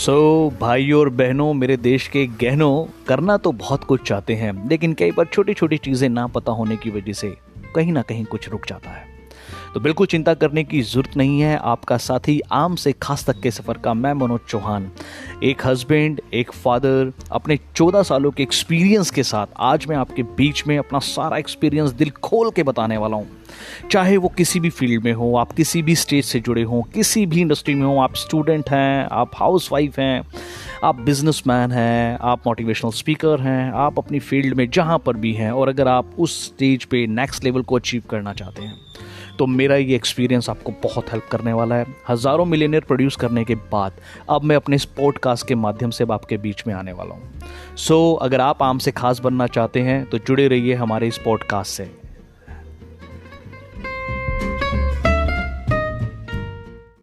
सो so, भाइयों और बहनों मेरे देश के गहनों करना तो बहुत कुछ चाहते हैं लेकिन कई बार छोटी छोटी चीज़ें ना पता होने की वजह से कहीं ना कहीं कुछ रुक जाता है। तो बिल्कुल चिंता करने की ज़रूरत नहीं है आपका साथी आम से खास तक के सफ़र का मैं मनोज चौहान। एक हस्बैंड एक फादर अपने चौदह सालों के एक्सपीरियंस के साथ आज मैं आपके बीच में अपना सारा एक्सपीरियंस दिल खोल के बताने वाला हूँ। चाहे वो किसी भी फ़ील्ड में हो आप किसी भी स्टेज से जुड़े हों किसी भी इंडस्ट्री में हो आप स्टूडेंट हैं आप हाउस वाइफ हैं आप बिजनेसमैन हैं आप मोटिवेशनल स्पीकर हैं आप अपनी फ़ील्ड में जहाँ पर भी हैं और अगर आप उस स्टेज पे नेक्स्ट लेवल को अचीव करना चाहते हैं तो मेरा ये एक्सपीरियंस आपको बहुत हेल्प करने वाला है। हज़ारों मिलीनियर प्रोड्यूस करने के बाद अब मैं अपने इस पॉडकास्ट के माध्यम से आपके बीच में आने वाला हूँ। सो so, अगर आप आम से खास बनना चाहते हैं तो जुड़े रहिए हमारे इस पॉडकास्ट से।